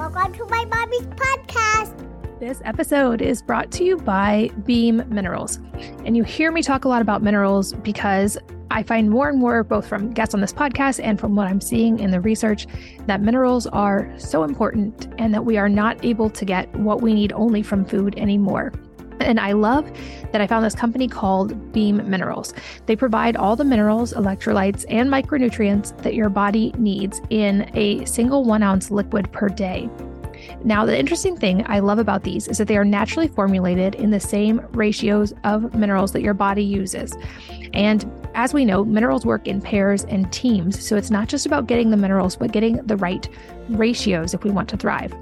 Welcome to my mommy's podcast. This episode is brought to you by Beam Minerals. And you hear me talk a lot about minerals because I find more and more, both from guests on this podcast and from what I'm seeing in the research, that minerals are so important and that we are not able to get what we need only from food anymore. And I love that I found this company called Beam Minerals. They provide all the minerals, electrolytes, and micronutrients that your body needs in a single one ounce liquid per day. Now, the interesting thing I love about these is that they are naturally formulated in the same ratios of minerals that your body uses. And as we know, minerals work in pairs and teams. So it's not just about getting the minerals, but getting the right ratios if we want to thrive.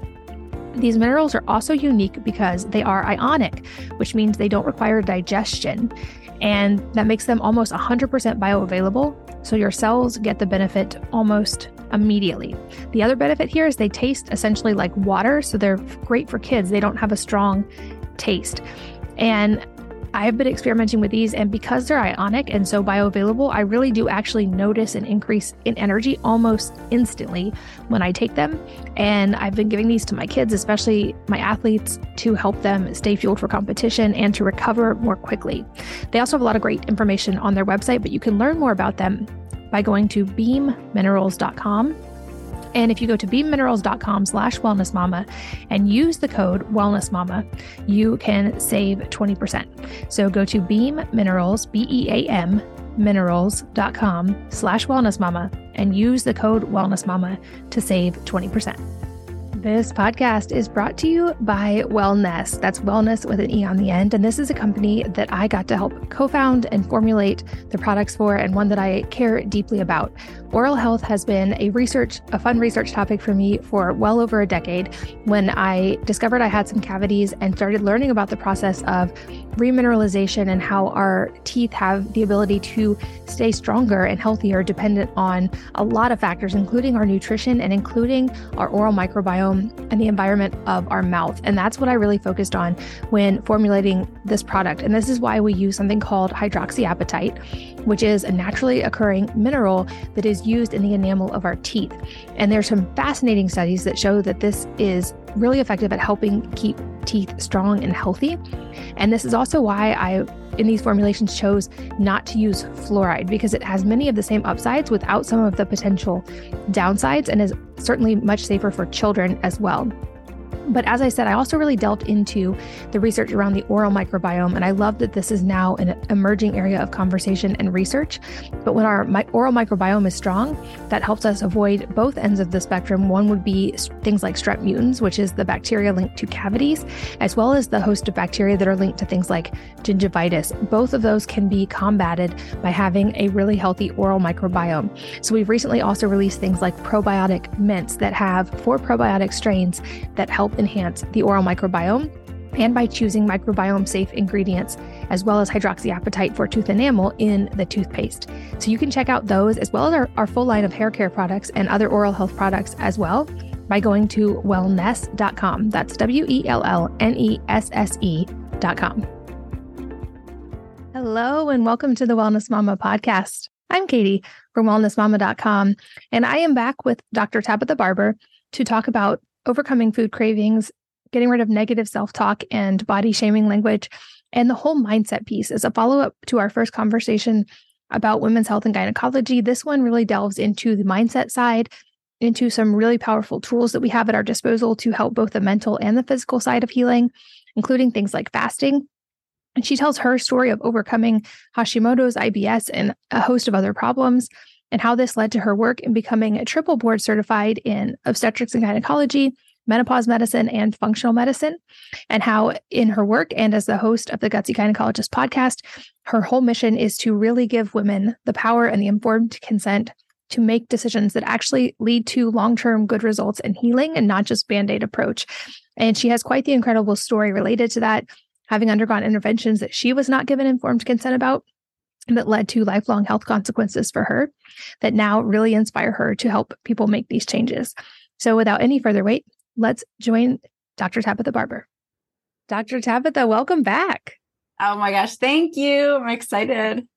These minerals are also unique because they are ionic, which means they don't require digestion. And that makes them almost 100% bioavailable. So your cells get the benefit almost immediately. The other benefit here is they taste essentially like water. So they're great for kids. They don't have a strong taste. And I've been experimenting with these, and because they're ionic and so bioavailable, I really do actually notice an increase in energy almost instantly when I take them. And I've been giving these to my kids, especially my athletes, to help them stay fueled for competition and to recover more quickly. They also have a lot of great information on their website, but you can learn more about them by going to beamminerals.com and if you go to beamminerals.com slash wellnessmama and use the code wellnessmama, you can save 20%. So go to Beam Minerals, B-E-A-M, minerals.com slash wellnessmama and use the code wellnessmama to save 20%. This podcast is brought to you by Wellnesse. That's wellness with an E on the end. And this is a company that I got to help co found and formulate the products for, and one that I care deeply about. Oral health has been a research, a fun research topic for me for well over a decade when I discovered I had some cavities and started learning about the process of remineralization and how our teeth have the ability to stay stronger and healthier dependent on a lot of factors, including our nutrition and including our oral microbiome and the environment of our mouth. And that's what I really focused on when formulating this product. And this is why we use something called hydroxyapatite, which is a naturally occurring mineral that is used in the enamel of our teeth. And there's some fascinating studies that show that this is really effective at helping keep teeth strong and healthy. And this is also why I, in these formulations, chose not to use fluoride because it has many of the same upsides without some of the potential downsides and is certainly much safer for children as well. But as I said, I also really delved into the research around the oral microbiome, and I love that this is now an emerging area of conversation and research. But when our oral microbiome is strong, that helps us avoid both ends of the spectrum. One would be things like strep mutans, which is the bacteria linked to cavities, as well as the host of bacteria that are linked to things like gingivitis. Both of those can be combated by having a really healthy oral microbiome. So we've recently also released things like probiotic mints that have four probiotic strains that help enhance the oral microbiome and by choosing microbiome safe ingredients as well as hydroxyapatite for tooth enamel in the toothpaste. So you can check out those as well as our, our full line of hair care products and other oral health products as well by going to wellnesse.com. That's W E L L N E S S E.com. Hello, and welcome to the Wellness Mama podcast. I'm Katie from wellnessmama.com, and I am back with Dr. Tabatha Barber to talk about overcoming food cravings, getting rid of negative self talk and body shaming language, and the whole mindset piece is a follow up to our first conversation about women's health and gynecology. This one really delves into the mindset side, into some really powerful tools that we have at our disposal to help both the mental and the physical side of healing, including things like fasting. And she tells her story of overcoming Hashimoto's IBS and a host of other problems and how this led to her work in becoming a triple board certified in obstetrics and gynecology, menopause medicine, and functional medicine, and how in her work and as the host of the Gutsy Gynecologist podcast, her whole mission is to really give women the power and the informed consent to make decisions that actually lead to long-term good results and healing and not just band-aid approach. And she has quite the incredible story related to that, having undergone interventions that she was not given informed consent about that led to lifelong health consequences for her that now really inspire her to help people make these changes. So, without any further wait, let's join Dr. Tabatha Barber. Dr. Tabatha, welcome back. Oh my gosh, thank you. I'm excited.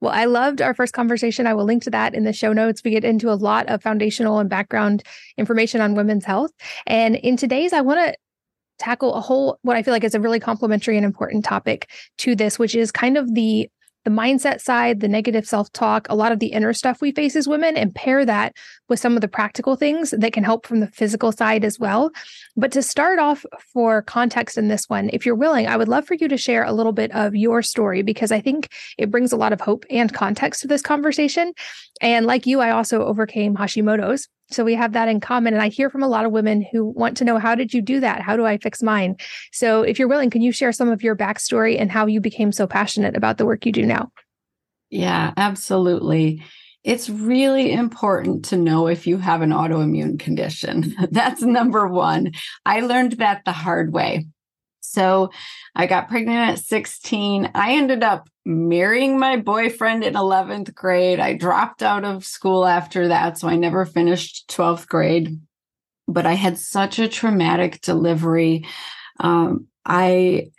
Well, I loved our first conversation. I will link to that in the show notes. We get into a lot of foundational and background information on women's health. And in today's, I want to tackle a whole what I feel like is a really complementary and important topic to this, which is kind of the the mindset side, the negative self talk, a lot of the inner stuff we face as women, and pair that with some of the practical things that can help from the physical side as well. But to start off for context in this one, if you're willing, I would love for you to share a little bit of your story because I think it brings a lot of hope and context to this conversation. And like you, I also overcame Hashimoto's. So we have that in common. And I hear from a lot of women who want to know how did you do that? How do I fix mine? So if you're willing, can you share some of your backstory and how you became so passionate about the work you do now? Yeah, absolutely. It's really important to know if you have an autoimmune condition. That's number one. I learned that the hard way. So I got pregnant at 16. I ended up marrying my boyfriend in 11th grade. I dropped out of school after that. So I never finished 12th grade. But I had such a traumatic delivery. Um, I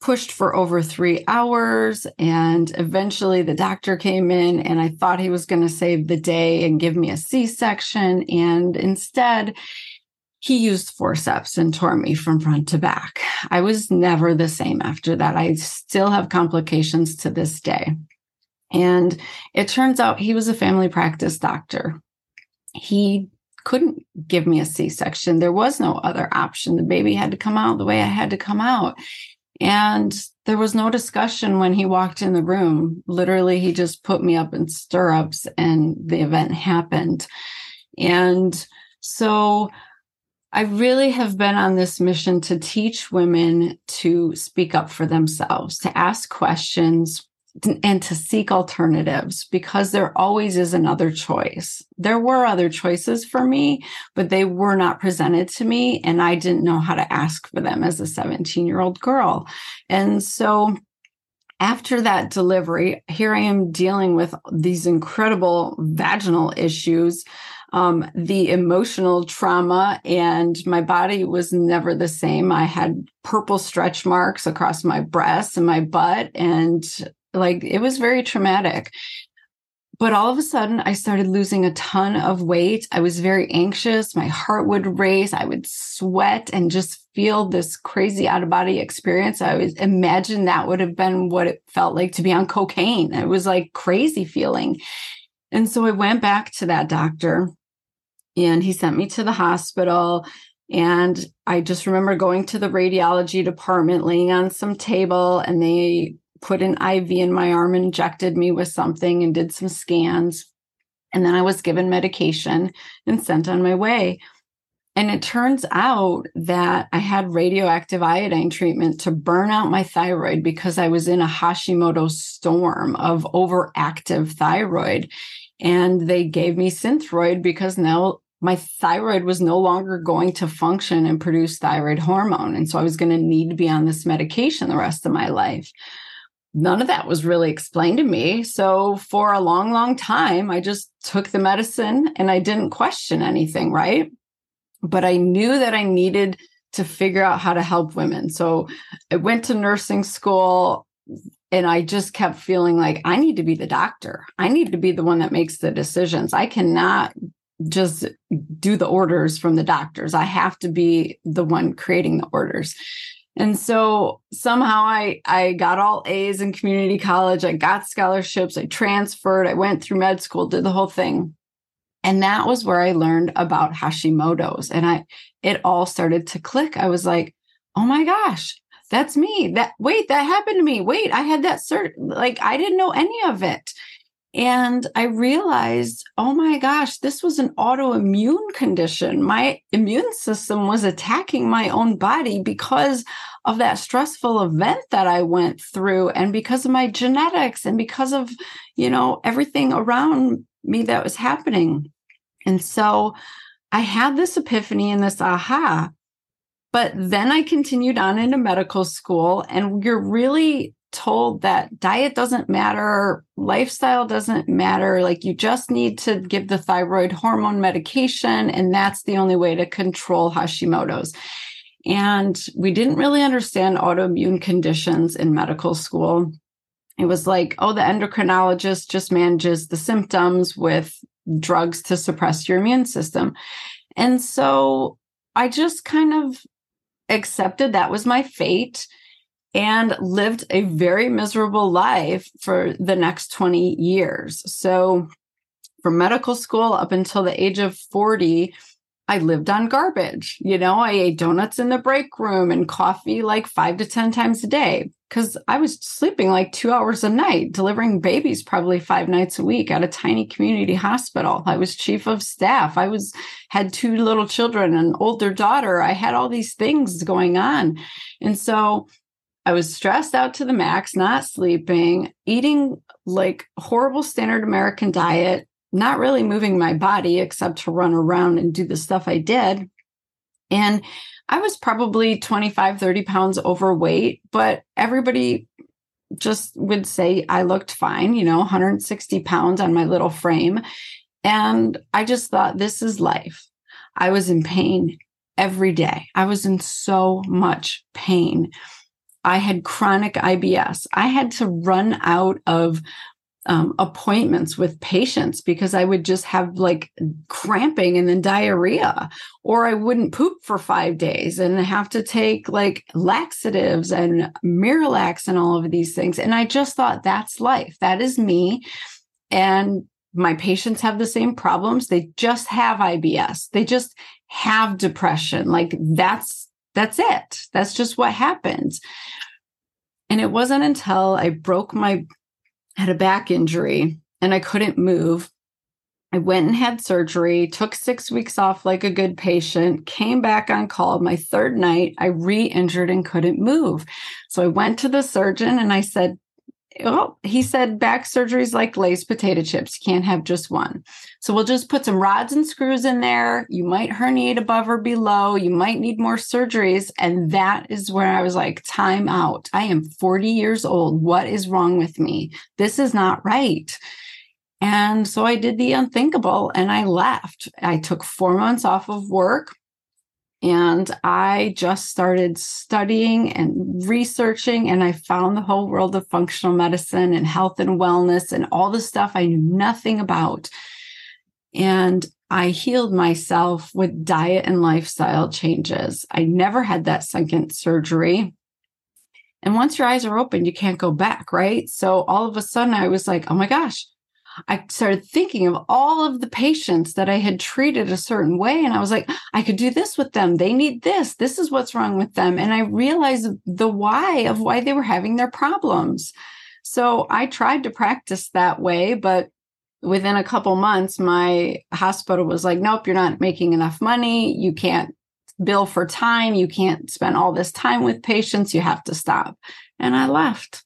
pushed for over three hours and eventually the doctor came in and i thought he was going to save the day and give me a c-section and instead he used forceps and tore me from front to back. I was never the same after that. I still have complications to this day. And it turns out he was a family practice doctor. He couldn't give me a C section. There was no other option. The baby had to come out the way I had to come out. And there was no discussion when he walked in the room. Literally, he just put me up in stirrups and the event happened. And so I really have been on this mission to teach women to speak up for themselves, to ask questions, and to seek alternatives because there always is another choice. There were other choices for me, but they were not presented to me, and I didn't know how to ask for them as a 17 year old girl. And so after that delivery, here I am dealing with these incredible vaginal issues um, the emotional trauma, and my body was never the same. I had purple stretch marks across my breasts and my butt, and like it was very traumatic. But all of a sudden, I started losing a ton of weight. I was very anxious. My heart would race. I would sweat and just feel this crazy out of body experience. I was imagine that would have been what it felt like to be on cocaine. It was like crazy feeling. And so I went back to that doctor and he sent me to the hospital. And I just remember going to the radiology department, laying on some table, and they put an IV in my arm, injected me with something, and did some scans. And then I was given medication and sent on my way. And it turns out that I had radioactive iodine treatment to burn out my thyroid because I was in a Hashimoto storm of overactive thyroid. And they gave me Synthroid because now my thyroid was no longer going to function and produce thyroid hormone. And so I was going to need to be on this medication the rest of my life. None of that was really explained to me. So for a long, long time, I just took the medicine and I didn't question anything, right? But I knew that I needed to figure out how to help women. So I went to nursing school and I just kept feeling like I need to be the doctor. I need to be the one that makes the decisions. I cannot just do the orders from the doctors. I have to be the one creating the orders. And so somehow I I got all A's in community college. I got scholarships. I transferred. I went through med school, did the whole thing. And that was where I learned about Hashimoto's and I it all started to click. I was like, "Oh my gosh, that's me. That wait, that happened to me. Wait, I had that cert like I didn't know any of it." And I realized, oh my gosh, this was an autoimmune condition. My immune system was attacking my own body because of that stressful event that I went through and because of my genetics and because of, you know, everything around me that was happening. And so I had this epiphany and this aha. But then I continued on into medical school, and you're really told that diet doesn't matter, lifestyle doesn't matter. Like you just need to give the thyroid hormone medication, and that's the only way to control Hashimoto's. And we didn't really understand autoimmune conditions in medical school. it was like, oh, the endocrinologist just manages the symptoms with drugs to suppress your immune system. And so I just kind of accepted that was my fate and lived a very miserable life for the next 20 years. So, from medical school up until the age of 40, I lived on garbage. You know, I ate donuts in the break room and coffee like five to 10 times a day because I was sleeping like two hours a night, delivering babies probably five nights a week at a tiny community hospital. I was chief of staff. I was had two little children, an older daughter. I had all these things going on. And so I was stressed out to the max, not sleeping, eating like horrible standard American diet, not really moving my body except to run around and do the stuff I did. And I was probably 25, 30 pounds overweight, but everybody just would say I looked fine, you know, 160 pounds on my little frame. And I just thought, this is life. I was in pain every day. I was in so much pain. I had chronic IBS. I had to run out of um, appointments with patients because I would just have like cramping and then diarrhea, or I wouldn't poop for five days and have to take like laxatives and Miralax and all of these things. And I just thought that's life. That is me. And my patients have the same problems. They just have IBS. They just have depression. Like that's that's it. That's just what happens. And it wasn't until I broke my had a back injury and I couldn't move. I went and had surgery, took six weeks off like a good patient, came back on call. My third night, I re injured and couldn't move. So I went to the surgeon and I said, well, he said back surgeries like Lay's potato chips. You can't have just one. So we'll just put some rods and screws in there. You might herniate above or below. You might need more surgeries. And that is where I was like, time out. I am 40 years old. What is wrong with me? This is not right. And so I did the unthinkable and I left. I took four months off of work. And I just started studying and researching, and I found the whole world of functional medicine and health and wellness and all the stuff I knew nothing about. And I healed myself with diet and lifestyle changes. I never had that second surgery. And once your eyes are open, you can't go back, right? So all of a sudden, I was like, oh my gosh, I started thinking of all of the patients that I had treated a certain way. And I was like, I could do this with them. They need this. This is what's wrong with them. And I realized the why of why they were having their problems. So I tried to practice that way, but within a couple months, my hospital was like, nope, you're not making enough money. You can't bill for time. You can't spend all this time with patients. You have to stop. And I left.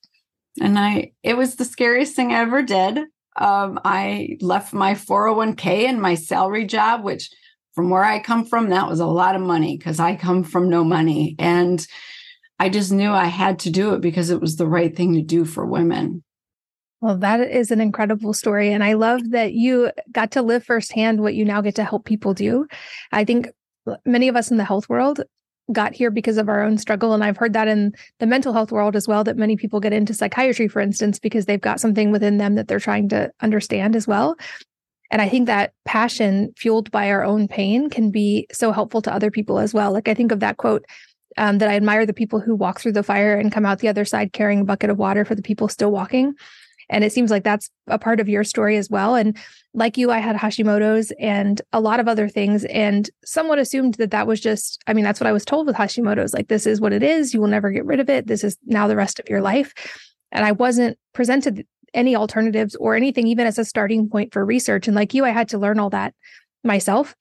And I, it was the scariest thing I ever did um, I left my 401k and my salary job, which from where I come from, that was a lot of money because I come from no money. And I just knew I had to do it because it was the right thing to do for women. Well, that is an incredible story. And I love that you got to live firsthand what you now get to help people do. I think many of us in the health world got here because of our own struggle. And I've heard that in the mental health world as well, that many people get into psychiatry, for instance, because they've got something within them that they're trying to understand as well. And I think that passion fueled by our own pain can be so helpful to other people as well. Like I think of that quote um, that I admire the people who walk through the fire and come out the other side carrying a bucket of water for the people still walking. And it seems like that's a part of your story as well. And like you, I had Hashimoto's and a lot of other things, and somewhat assumed that that was just, I mean, that's what I was told with Hashimoto's like, this is what it is. You will never get rid of it. This is now the rest of your life. And I wasn't presented any alternatives or anything, even as a starting point for research. And like you, I had to learn all that myself.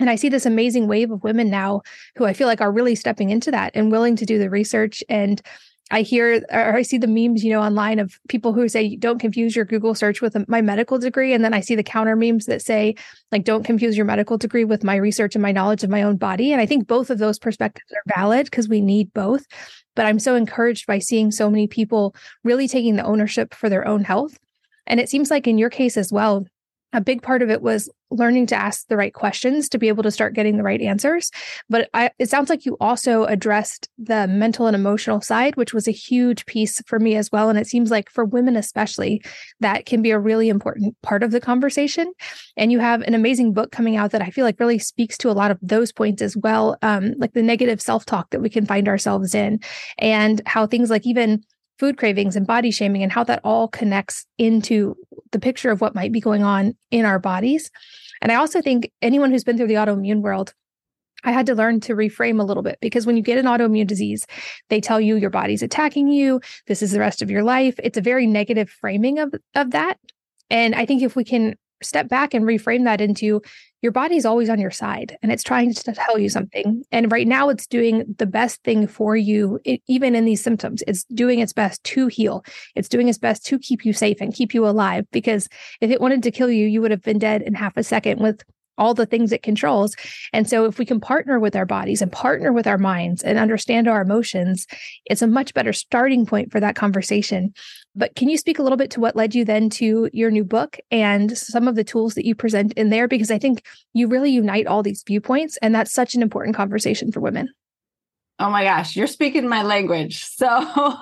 And I see this amazing wave of women now who I feel like are really stepping into that and willing to do the research and I hear or I see the memes, you know, online of people who say, don't confuse your Google search with my medical degree. And then I see the counter memes that say, like, don't confuse your medical degree with my research and my knowledge of my own body. And I think both of those perspectives are valid because we need both. But I'm so encouraged by seeing so many people really taking the ownership for their own health. And it seems like in your case as well, a big part of it was learning to ask the right questions to be able to start getting the right answers. But I, it sounds like you also addressed the mental and emotional side, which was a huge piece for me as well. And it seems like for women, especially, that can be a really important part of the conversation. And you have an amazing book coming out that I feel like really speaks to a lot of those points as well, um, like the negative self talk that we can find ourselves in, and how things like even food cravings and body shaming and how that all connects into the picture of what might be going on in our bodies. And I also think anyone who's been through the autoimmune world, I had to learn to reframe a little bit because when you get an autoimmune disease, they tell you your body's attacking you. This is the rest of your life. It's a very negative framing of, of that. And I think if we can step back and reframe that into your body's always on your side and it's trying to tell you something. And right now, it's doing the best thing for you, it, even in these symptoms. It's doing its best to heal. It's doing its best to keep you safe and keep you alive. Because if it wanted to kill you, you would have been dead in half a second with all the things it controls. And so, if we can partner with our bodies and partner with our minds and understand our emotions, it's a much better starting point for that conversation. But can you speak a little bit to what led you then to your new book and some of the tools that you present in there? Because I think you really unite all these viewpoints, and that's such an important conversation for women. Oh my gosh, you're speaking my language. So,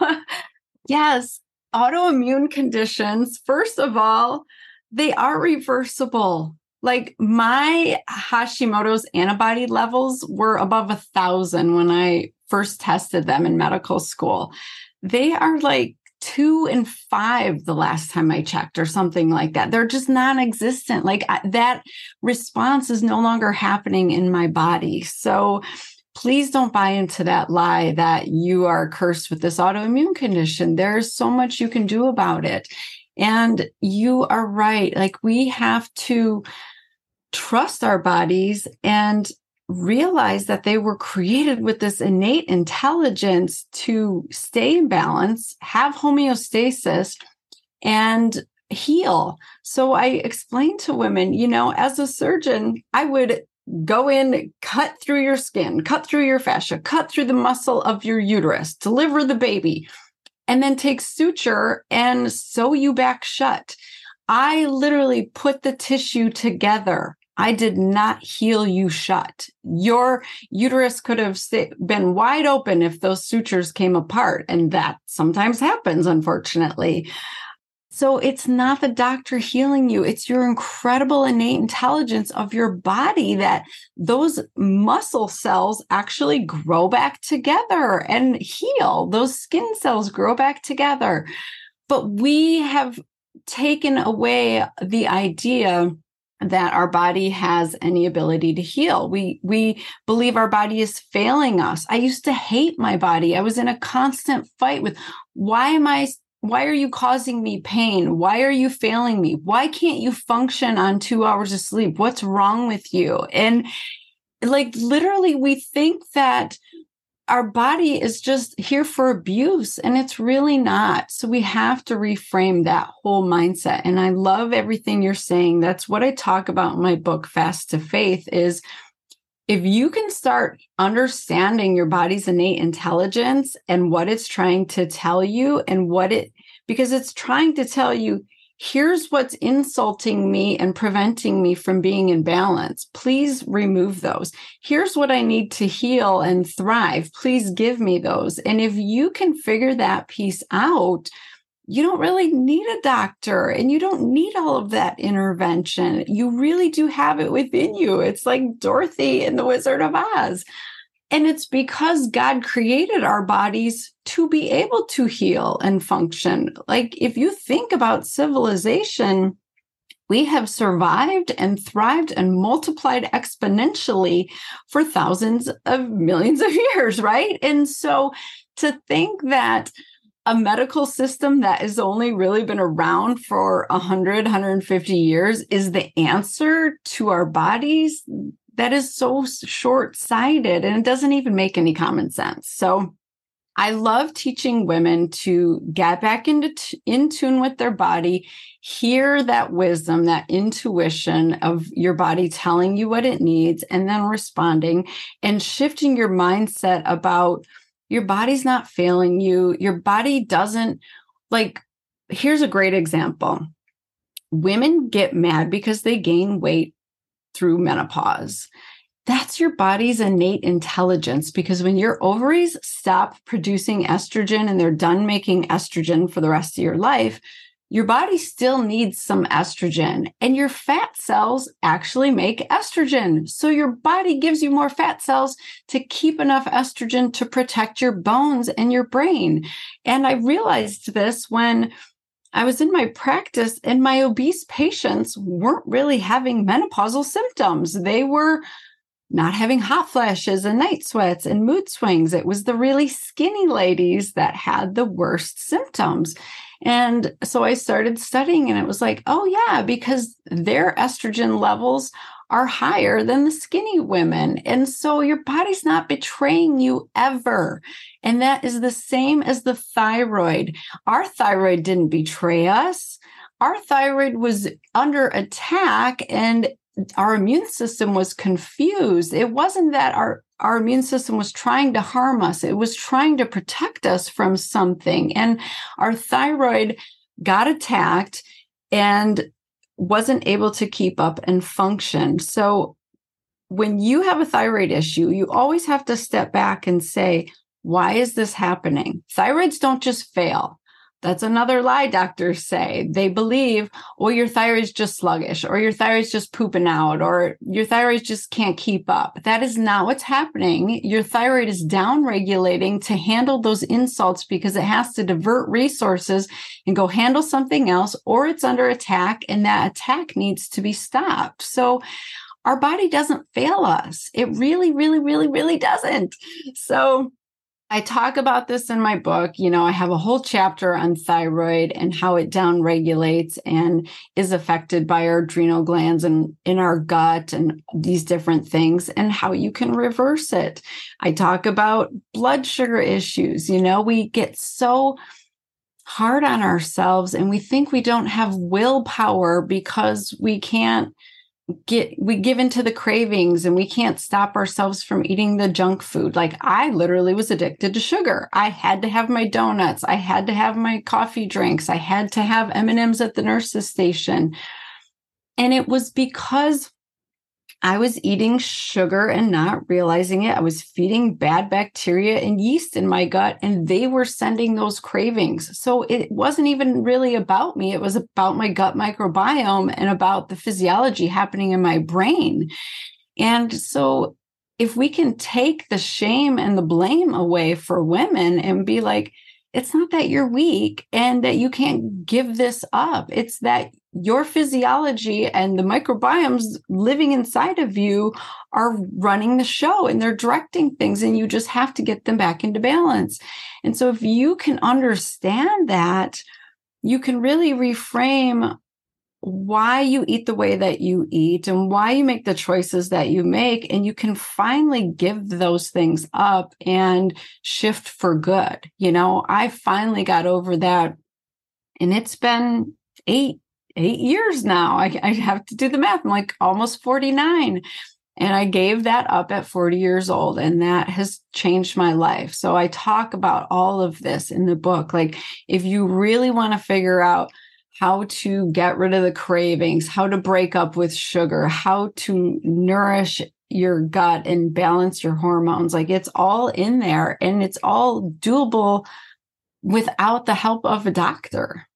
yes, autoimmune conditions, first of all, they are reversible like my Hashimoto's antibody levels were above a thousand when I first tested them in medical school. They are like two and five the last time I checked, or something like that. They're just non existent. Like that response is no longer happening in my body. So please don't buy into that lie that you are cursed with this autoimmune condition. There's so much you can do about it. And you are right. Like we have to trust our bodies and realize that they were created with this innate intelligence to stay in balance, have homeostasis, and heal. So I explained to women, you know, as a surgeon, I would go in, cut through your skin, cut through your fascia, cut through the muscle of your uterus, deliver the baby, and then take suture and sew you back shut. I literally put the tissue together I did not heal you shut. Your uterus could have been wide open if those sutures came apart. And that sometimes happens, unfortunately. So it's not the doctor healing you. It's your incredible innate intelligence of your body that those muscle cells actually grow back together and heal. Those skin cells grow back together. But we have taken away the idea that our body has any ability to heal. We we believe our body is failing us. I used to hate my body. I was in a constant fight with why am I why are you causing me pain? Why are you failing me? Why can't you function on 2 hours of sleep? What's wrong with you? And like literally we think that our body is just here for abuse and it's really not. So we have to reframe that whole mindset. And I love everything you're saying. That's what I talk about in my book, Fast to Faith, is if you can start understanding your body's innate intelligence and what it's trying to tell you and what it, because it's trying to tell you, here's what's insulting me and preventing me from being in balance. Please remove those. Here's what I need to heal and thrive. Please give me those. And if you can figure that piece out, you don't really need a doctor and you don't need all of that intervention. You really do have it within you. It's like Dorothy in The Wizard of Oz. And it's because God created our bodies to be able to heal and function. Like if you think about civilization, we have survived and thrived and multiplied exponentially for thousands of millions of years, right? And so to think that a medical system that has only really been around for 100 150 years is the answer to our bodies that is so short sighted and it doesn't even make any common sense. So I love teaching women to get back into t- in tune with their body, hear that wisdom, that intuition of your body telling you what it needs and then responding and shifting your mindset about your body's not failing you. Your body doesn't like here's a great example women get mad because they gain weight through menopause. That's your body's innate intelligence because when your ovaries stop producing estrogen and they're done making estrogen for the rest of your life, your body still needs some estrogen and your fat cells actually make estrogen. So your body gives you more fat cells to keep enough estrogen to protect your bones and your brain. And I realized this when I was in my practice and my obese patients weren't really having menopausal symptoms. They were not having hot flashes and night sweats and mood swings. It was the really skinny ladies that had the worst symptoms. And so I started studying, and it was like, oh, yeah, because their estrogen levels are higher than the skinny women. And so your body's not betraying you ever. And that is the same as the thyroid. Our thyroid didn't betray us. Our thyroid was under attack and our immune system was confused. It wasn't that our our immune system was trying to harm us. It was trying to protect us from something. And our thyroid got attacked and wasn't able to keep up and function. So when you have a thyroid issue, you always have to step back and say, why is this happening? Thyroids don't just fail. That's another lie doctors say. They believe, well, your thyroid's just sluggish, or your thyroid's just pooping out, or your thyroid just can't keep up. That is not what's happening. Your thyroid is down regulating to handle those insults because it has to divert resources and go handle something else, or it's under attack and that attack needs to be stopped. So our body doesn't fail us. It really, really, really, really doesn't. So I talk about this in my book. You know, I have a whole chapter on thyroid and how it downregulates and is affected by our adrenal glands and in our gut and these different things and how you can reverse it. I talk about blood sugar issues. You know, we get so hard on ourselves and we think we don't have willpower because we can't get we give into the cravings and we can't stop ourselves from eating the junk food. Like i literally was addicted to sugar. I had to have my donuts. I had to have my coffee drinks. I had to have m&ms at the nurse's station. And it was because I was eating sugar and not realizing it. I was feeding bad bacteria and yeast in my gut, and they were sending those cravings. So it wasn't even really about me. It was about my gut microbiome and about the physiology happening in my brain. And so if we can take the shame and the blame away for women and be like, it's not that you're weak and that you can't give this up. It's that your physiology and the microbiomes living inside of you are running the show and they're directing things and you just have to get them back into balance. And so if you can understand that, you can really reframe why you eat the way that you eat and why you make the choices that you make. And you can finally give those things up and shift for good. You know, I finally got over that. And it's been eight, eight years now. I, I have to do the math. I'm like almost 49. And I gave that up at 40 years old, and that has changed my life. So I talk about all of this in the book. Like, if you really want to figure out how to get rid of the cravings, how to break up with sugar, how to nourish your gut and balance your hormones. Like it's all in there and it's all doable without the help of a doctor.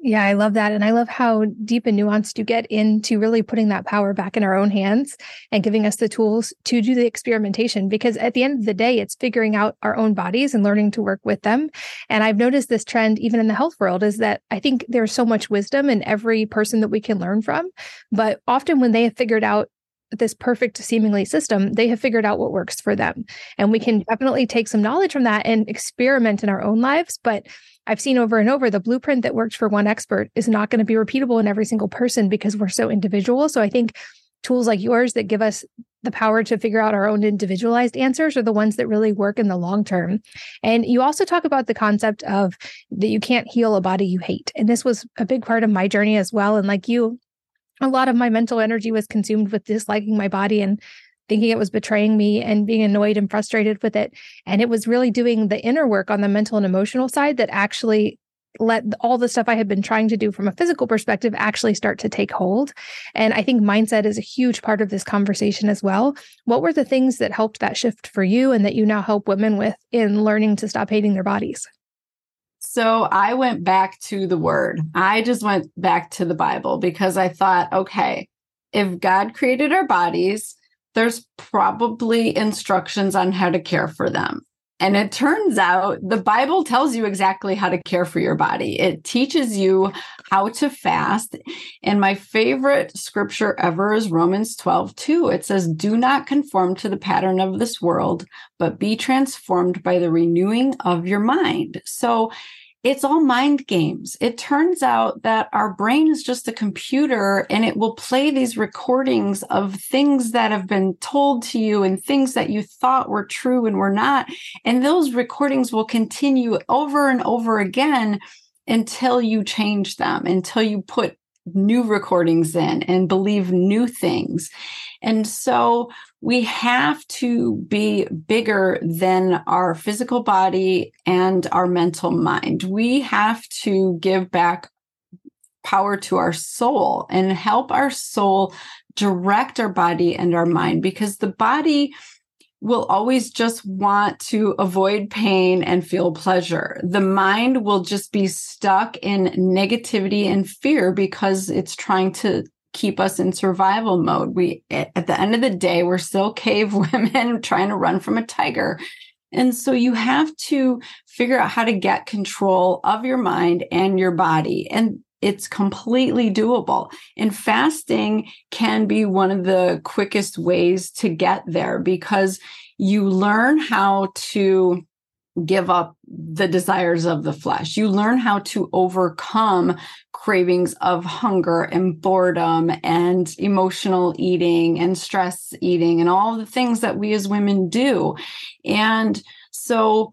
Yeah, I love that. And I love how deep and nuanced you get into really putting that power back in our own hands and giving us the tools to do the experimentation. Because at the end of the day, it's figuring out our own bodies and learning to work with them. And I've noticed this trend, even in the health world, is that I think there's so much wisdom in every person that we can learn from. But often when they have figured out this perfect seemingly system, they have figured out what works for them. And we can definitely take some knowledge from that and experiment in our own lives. But I've seen over and over the blueprint that works for one expert is not going to be repeatable in every single person because we're so individual. So I think tools like yours that give us the power to figure out our own individualized answers are the ones that really work in the long term. And you also talk about the concept of that you can't heal a body you hate. And this was a big part of my journey as well. And like you, a lot of my mental energy was consumed with disliking my body and thinking it was betraying me and being annoyed and frustrated with it. And it was really doing the inner work on the mental and emotional side that actually let all the stuff I had been trying to do from a physical perspective actually start to take hold. And I think mindset is a huge part of this conversation as well. What were the things that helped that shift for you and that you now help women with in learning to stop hating their bodies? So I went back to the word. I just went back to the Bible because I thought, okay, if God created our bodies, there's probably instructions on how to care for them. And it turns out the Bible tells you exactly how to care for your body. It teaches you how to fast. And my favorite scripture ever is Romans 12, 2. It says, Do not conform to the pattern of this world, but be transformed by the renewing of your mind. So it's all mind games. It turns out that our brain is just a computer and it will play these recordings of things that have been told to you and things that you thought were true and were not. And those recordings will continue over and over again until you change them, until you put new recordings in and believe new things. And so we have to be bigger than our physical body and our mental mind. We have to give back power to our soul and help our soul direct our body and our mind because the body will always just want to avoid pain and feel pleasure. The mind will just be stuck in negativity and fear because it's trying to keep us in survival mode. We, at the end of the day, we're still cave women trying to run from a tiger. And so you have to figure out how to get control of your mind and your body. And it's completely doable. And fasting can be one of the quickest ways to get there because you learn how to give up the desires of the flesh. You learn how to overcome cravings of hunger and boredom and emotional eating and stress eating and all the things that we as women do. And so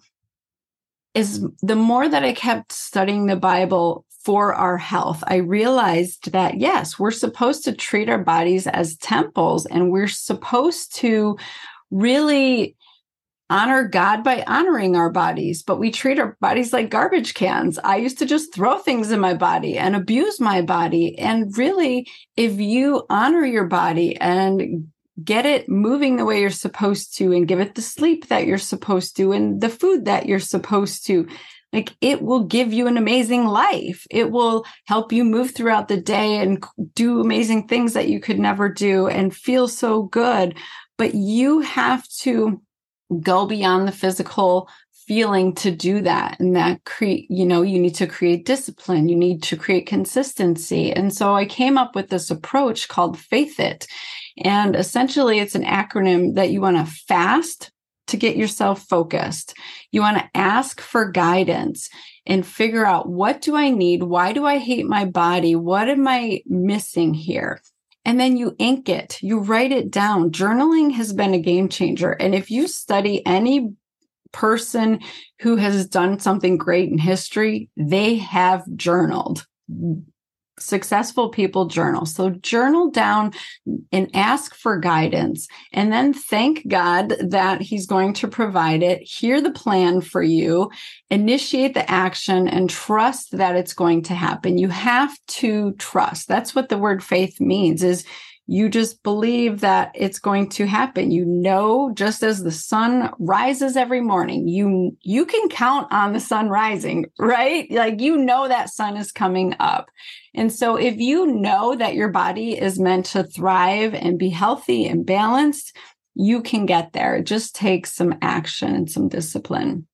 is the more that I kept studying the Bible for our health, I realized that yes, we're supposed to treat our bodies as temples and we're supposed to really honor God by honoring our bodies, but we treat our bodies like garbage cans. I used to just throw things in my body and abuse my body. And really, if you honor your body and get it moving the way you're supposed to and give it the sleep that you're supposed to and the food that you're supposed to, like it will give you an amazing life. It will help you move throughout the day and do amazing things that you could never do and feel so good. But you have to go beyond the physical feeling to do that. And that create you know you need to create discipline. You need to create consistency. And so i came up with this approach called faith it. And essentially it's an acronym that you want to fast to get yourself focused. You want to ask for guidance and figure out what do i need? Why do i hate my body? What am i missing here and then you ink it, you write it down. Journaling has been a game changer. And if you study any person who has done something great in history, they have journaled successful people journal. So journal down and ask for guidance and then thank God that he's going to provide it. Hear the plan for you, initiate the action and trust that it's going to happen. You have to trust. That's what the word faith means is you just believe that it's going to happen. You know just as the sun rises every morning you you can count on the sun rising right? Like you know that sun is coming up. And so if you know that your body is meant to thrive and be healthy and balanced you can get there. It just takes some action and some discipline.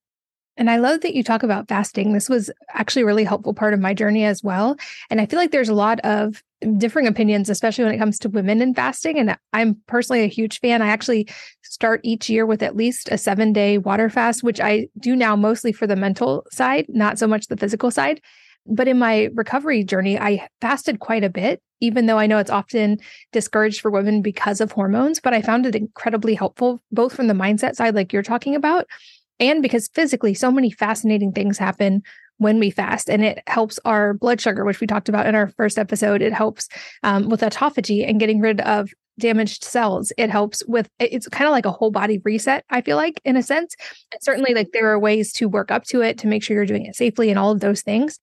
And I love that you talk about fasting. This was actually a really helpful part of my journey as well. And I feel like there's a lot of differing opinions, especially when it comes to women in fasting. And I'm personally a huge fan. I actually start each year with at least a seven day water fast, which I do now mostly for the mental side, not so much the physical side. But in my recovery journey, I fasted quite a bit, even though I know it's often discouraged for women because of hormones. But I found it incredibly helpful, both from the mindset side, like you're talking about, and because physically so many fascinating things happen when we fast. And it helps our blood sugar, which we talked about in our first episode. It helps um, with autophagy and getting rid of damaged cells. It helps with, it's kind of like a whole body reset, I feel like, in a sense. And certainly, like, there are ways to work up to it to make sure you're doing it safely and all of those things.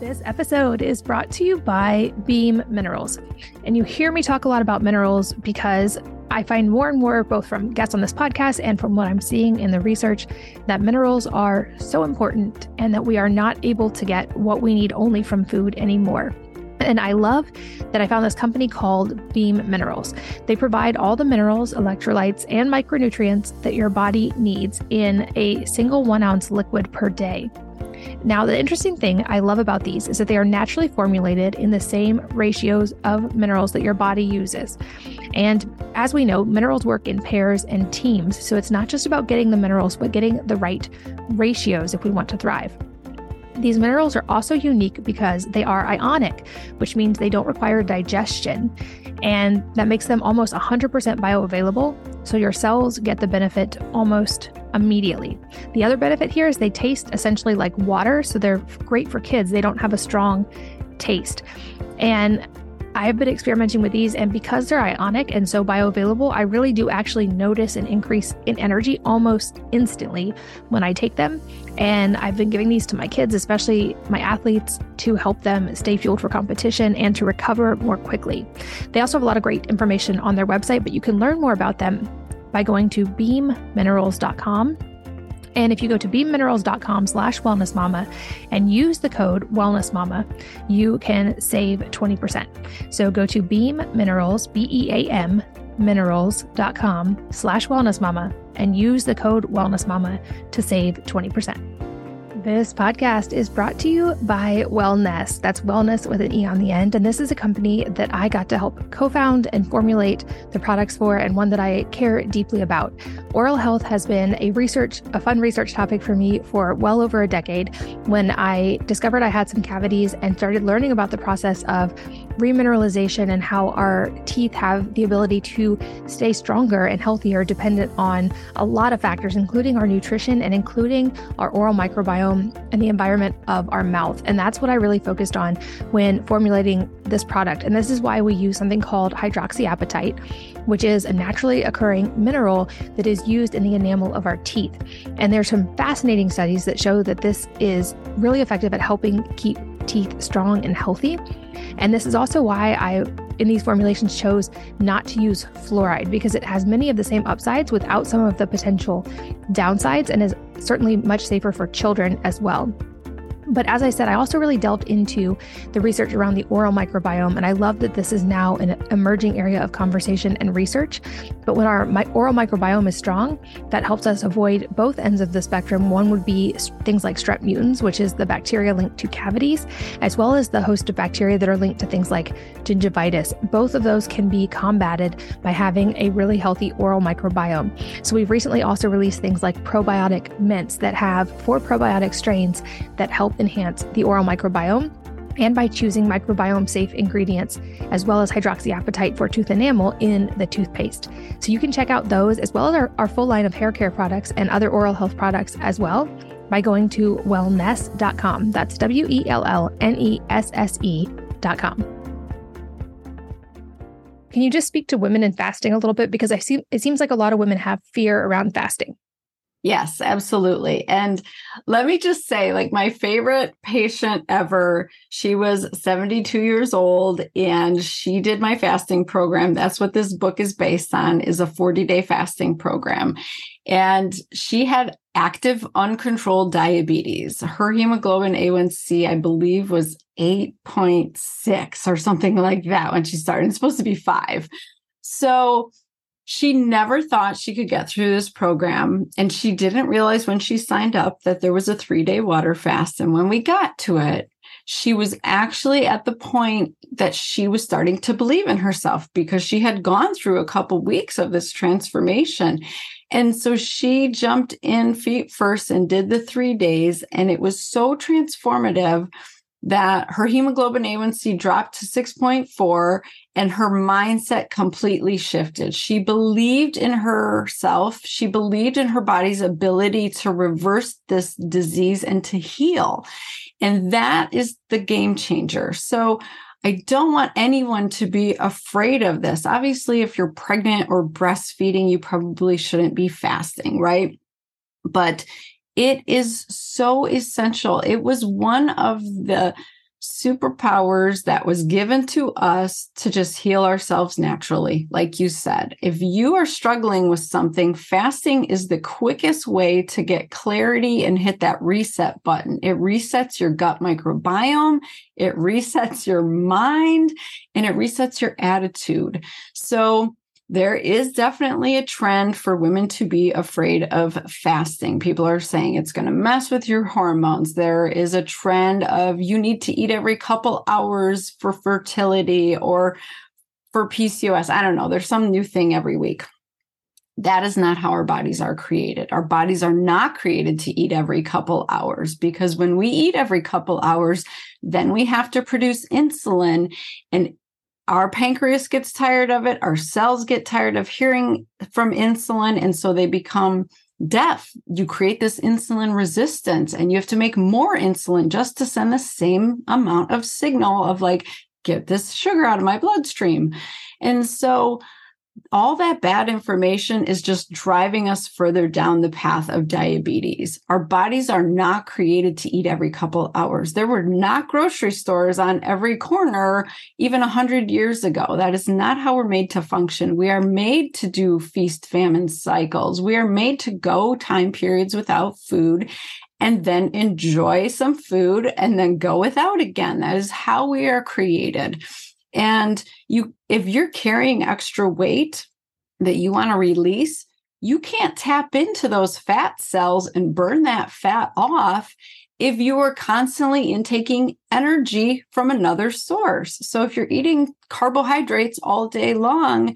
This episode is brought to you by Beam Minerals. And you hear me talk a lot about minerals because I find more and more, both from guests on this podcast and from what I'm seeing in the research, that minerals are so important and that we are not able to get what we need only from food anymore. And I love that I found this company called Beam Minerals. They provide all the minerals, electrolytes, and micronutrients that your body needs in a single one ounce liquid per day. Now, the interesting thing I love about these is that they are naturally formulated in the same ratios of minerals that your body uses. And as we know, minerals work in pairs and teams. So it's not just about getting the minerals, but getting the right ratios if we want to thrive. These minerals are also unique because they are ionic, which means they don't require digestion. And that makes them almost 100% bioavailable. So your cells get the benefit almost immediately. The other benefit here is they taste essentially like water. So they're great for kids. They don't have a strong taste. And I've been experimenting with these, and because they're ionic and so bioavailable, I really do actually notice an increase in energy almost instantly when I take them. And I've been giving these to my kids, especially my athletes, to help them stay fueled for competition and to recover more quickly. They also have a lot of great information on their website, but you can learn more about them by going to beamminerals.com and if you go to beamminerals.com slash wellnessmama and use the code wellnessmama, you can save 20%. So go to Beam Minerals, B-E-A-M, minerals.com slash wellnessmama and use the code wellnessmama to save 20%. This podcast is brought to you by Wellnesse. That's wellness with an E on the end. And this is a company that I got to help co found and formulate the products for, and one that I care deeply about. Oral health has been a research, a fun research topic for me for well over a decade when I discovered I had some cavities and started learning about the process of remineralization and how our teeth have the ability to stay stronger and healthier dependent on a lot of factors, including our nutrition and including our oral microbiome and the environment of our mouth. And that's what I really focused on when formulating this product. And this is why we use something called hydroxyapatite, which is a naturally occurring mineral that is used in the enamel of our teeth. And there's some fascinating studies that show that this is really effective at helping keep teeth strong and healthy. And this is mm. also why I in these formulations chose not to use fluoride because it has many of the same upsides without some of the potential downsides and is certainly much safer for children as well. But as I said, I also really delved into the research around the oral microbiome, and I love that this is now an emerging area of conversation and research. But when our oral microbiome is strong, that helps us avoid both ends of the spectrum. One would be things like strep mutans, which is the bacteria linked to cavities, as well as the host of bacteria that are linked to things like gingivitis. Both of those can be combated by having a really healthy oral microbiome. So we've recently also released things like probiotic mints that have four probiotic strains that help enhance the oral microbiome and by choosing microbiome safe ingredients as well as hydroxyapatite for tooth enamel in the toothpaste. So you can check out those as well as our, our full line of hair care products and other oral health products as well by going to wellnesse.com. That's W E L L N E S S E.com. Can you just speak to women and fasting a little bit? Because I see it seems like a lot of women have fear around fasting. Yes, absolutely. And let me just say, like, my favorite patient ever, she was 72 years old and she did my fasting program. That's what this book is based on, is a 40-day fasting program. And she had active uncontrolled diabetes. Her hemoglobin A1C, I believe, was 8.6 or something like that when she started. It's supposed to be five. So she never thought she could get through this program. And she didn't realize when she signed up that there was a three day water fast. And when we got to it, she was actually at the point that she was starting to believe in herself because she had gone through a couple weeks of this transformation. And so she jumped in feet first and did the three days. And it was so transformative that her hemoglobin A1C dropped to 6.4 and her mindset completely shifted. She believed in herself. She believed in her body's ability to reverse this disease and to heal. And that is the game changer. So I don't want anyone to be afraid of this. Obviously, if you're pregnant or breastfeeding, you probably shouldn't be fasting, right? But it is so essential. It was one of the superpowers that was given to us to just heal ourselves naturally like you said. If you are struggling with something fasting is the quickest way to get clarity and hit that reset button. It resets your gut microbiome it resets your mind and it resets your attitude. So there is definitely a trend for women to be afraid of fasting. People are saying it's going to mess with your hormones. There is a trend of you need to eat every couple hours for fertility or for PCOS. I don't know. There's some new thing every week. That is not how our bodies are created. Our bodies are not created to eat every couple hours because when we eat every couple hours, then we have to produce insulin. And our pancreas gets tired of it our cells get tired of hearing from insulin and so they become deaf. You create this insulin resistance and you have to make more insulin just to send the same amount of signal of like get this sugar out of my bloodstream. And so all that bad information is just driving us further down the path of diabetes. Our bodies are not created to eat every couple hours. There were not grocery stores on every corner even 100 years ago. That is not how we're made to function. We are made to do feast famine cycles. We are made to go time periods without food and then enjoy some food and then go without again. That is how we are created. And you, if you're carrying extra weight that you want to release, you can't tap into those fat cells and burn that fat off if you are constantly intaking energy from another source. So if you're eating carbohydrates all day long,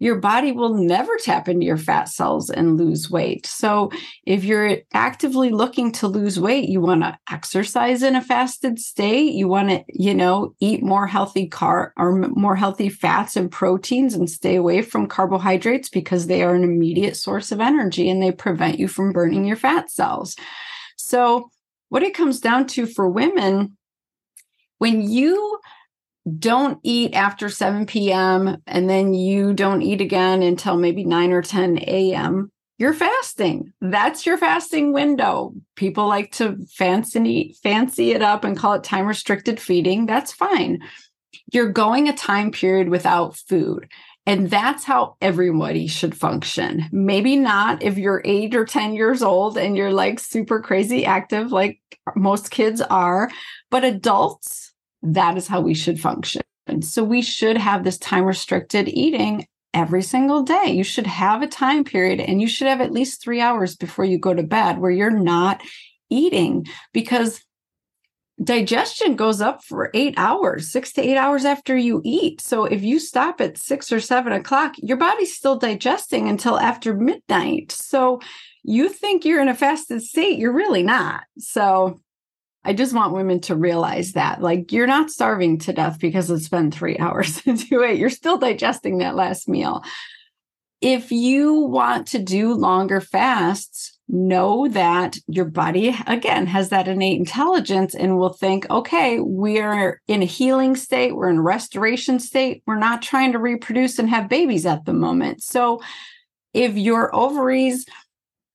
your body will never tap into your fat cells and lose weight. So, if you're actively looking to lose weight, you want to exercise in a fasted state, you want to, you know, eat more healthy car or more healthy fats and proteins and stay away from carbohydrates because they are an immediate source of energy and they prevent you from burning your fat cells. So, what it comes down to for women when you don't eat after 7 p.m. and then you don't eat again until maybe 9 or 10 a.m., you're fasting. That's your fasting window. People like to fancy fancy it up and call it time restricted feeding. That's fine. You're going a time period without food. And that's how everybody should function. Maybe not if you're eight or 10 years old and you're like super crazy active, like most kids are, but adults that is how we should function. So we should have this time restricted eating every single day. You should have a time period and you should have at least three hours before you go to bed where you're not eating because digestion goes up for eight hours, six to eight hours after you eat. So if you stop at six or seven o'clock, your body's still digesting until after midnight. So you think you're in a fasted state, you're really not. So I just want women to realize that, like, you're not starving to death because it's been three hours into it. You're still digesting that last meal. If you want to do longer fasts, know that your body, again, has that innate intelligence and will think, okay, we are in a healing state, we're in a restoration state, we're not trying to reproduce and have babies at the moment. So if your ovaries,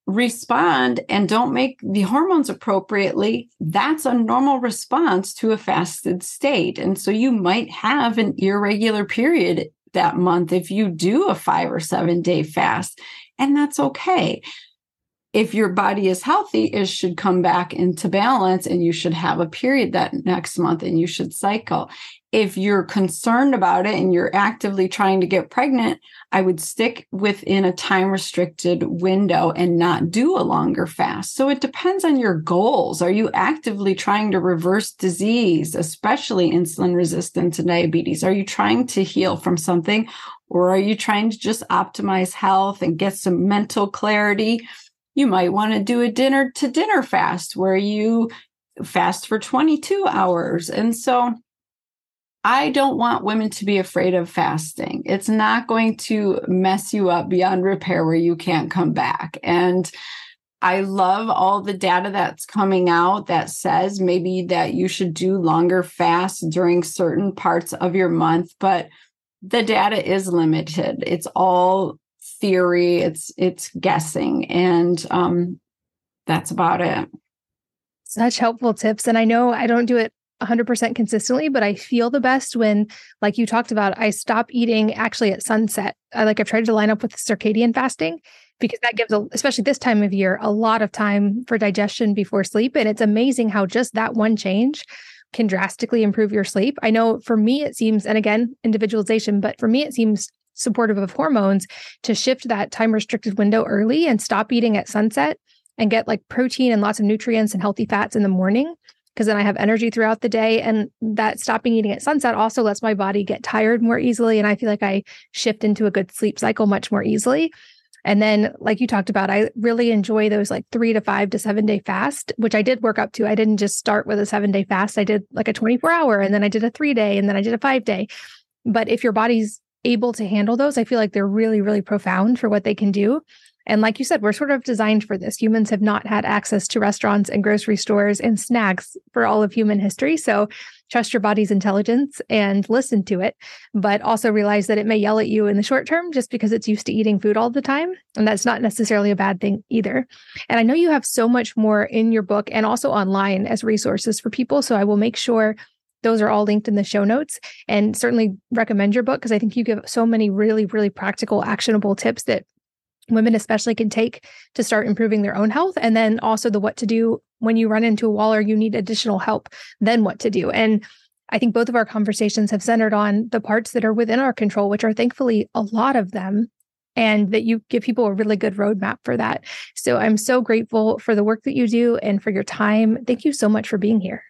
respond and don't make the hormones appropriately, that's a normal response to a fasted state. And so you might have an irregular period that month if you do a five or seven day fast, and that's okay. If your body is healthy, it should come back into balance and you should have a period that next month and you should cycle if you're concerned about it and you're actively trying to get pregnant, I would stick within a time restricted window and not do a longer fast. So it depends on your goals. Are you actively trying to reverse disease, especially insulin resistance and diabetes? Are you trying to heal from something or are you trying to just optimize health and get some mental clarity? You might want to do a dinner to dinner fast where you fast for 22 hours. And so I don't want women to be afraid of fasting. It's not going to mess you up beyond repair where you can't come back. And I love all the data that's coming out that says maybe that you should do longer fasts during certain parts of your month, but the data is limited. It's all theory, it's it's guessing and um that's about it. Such helpful tips and I know I don't do it 100% consistently, but I feel the best when, like you talked about, I stop eating actually at sunset. I like I've tried to line up with circadian fasting because that gives, a, especially this time of year, a lot of time for digestion before sleep. And it's amazing how just that one change can drastically improve your sleep. I know for me, it seems, and again, individualization, but for me, it seems supportive of hormones to shift that time restricted window early and stop eating at sunset and get like protein and lots of nutrients and healthy fats in the morning because then I have energy throughout the day. And that stopping eating at sunset also lets my body get tired more easily. And I feel like I shift into a good sleep cycle much more easily. And then, like you talked about, I really enjoy those like three to five to seven day fast, which I did work up to. I didn't just start with a seven day fast. I did like a 24 hour and then I did a three day and then I did a five day. But if your body's able to handle those, I feel like they're really, really profound for what they can do. And like you said, we're sort of designed for this. Humans have not had access to restaurants and grocery stores and snacks for all of human history. So trust your body's intelligence and listen to it, but also realize that it may yell at you in the short term just because it's used to eating food all the time. And that's not necessarily a bad thing either. And I know you have so much more in your book and also online as resources for people. So I will make sure those are all linked in the show notes and certainly recommend your book because I think you give so many really, really practical, actionable tips that women especially can take to start improving their own health and then also the what to do when you run into a wall or you need additional help then what to do and i think both of our conversations have centered on the parts that are within our control which are thankfully a lot of them and that you give people a really good roadmap for that so i'm so grateful for the work that you do and for your time thank you so much for being here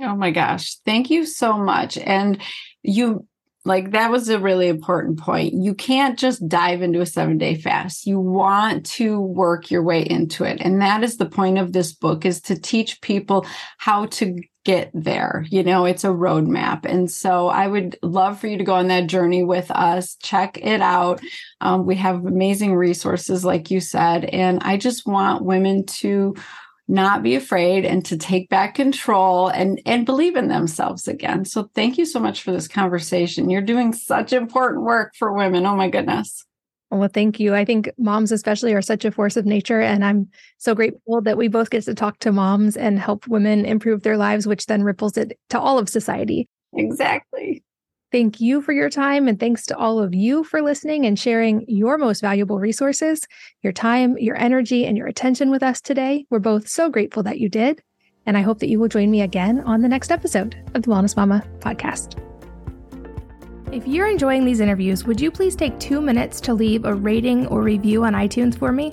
Oh my gosh. Thank you so much. And you like that was a really important point. You can't just dive into a seven day fast. You want to work your way into it. And that is the point of this book is to teach people how to get there. You know, it's a roadmap. And so I would love for you to go on that journey with us. Check it out. Um, we have amazing resources, like you said. And I just want women to not be afraid and to take back control and and believe in themselves again. So thank you so much for this conversation. You're doing such important work for women. Oh my goodness. Well, thank you. I think moms, especially, are such a force of nature. And I'm so grateful that we both get to talk to moms and help women improve their lives, which then ripples it to all of society. Exactly. Thank you for your time. And thanks to all of you for listening and sharing your most valuable resources, your time, your energy, and your attention with us today. We're both so grateful that you did. And I hope that you will join me again on the next episode of the Wellness Mama podcast. If you're enjoying these interviews, would you please take two minutes to leave a rating or review on iTunes for me?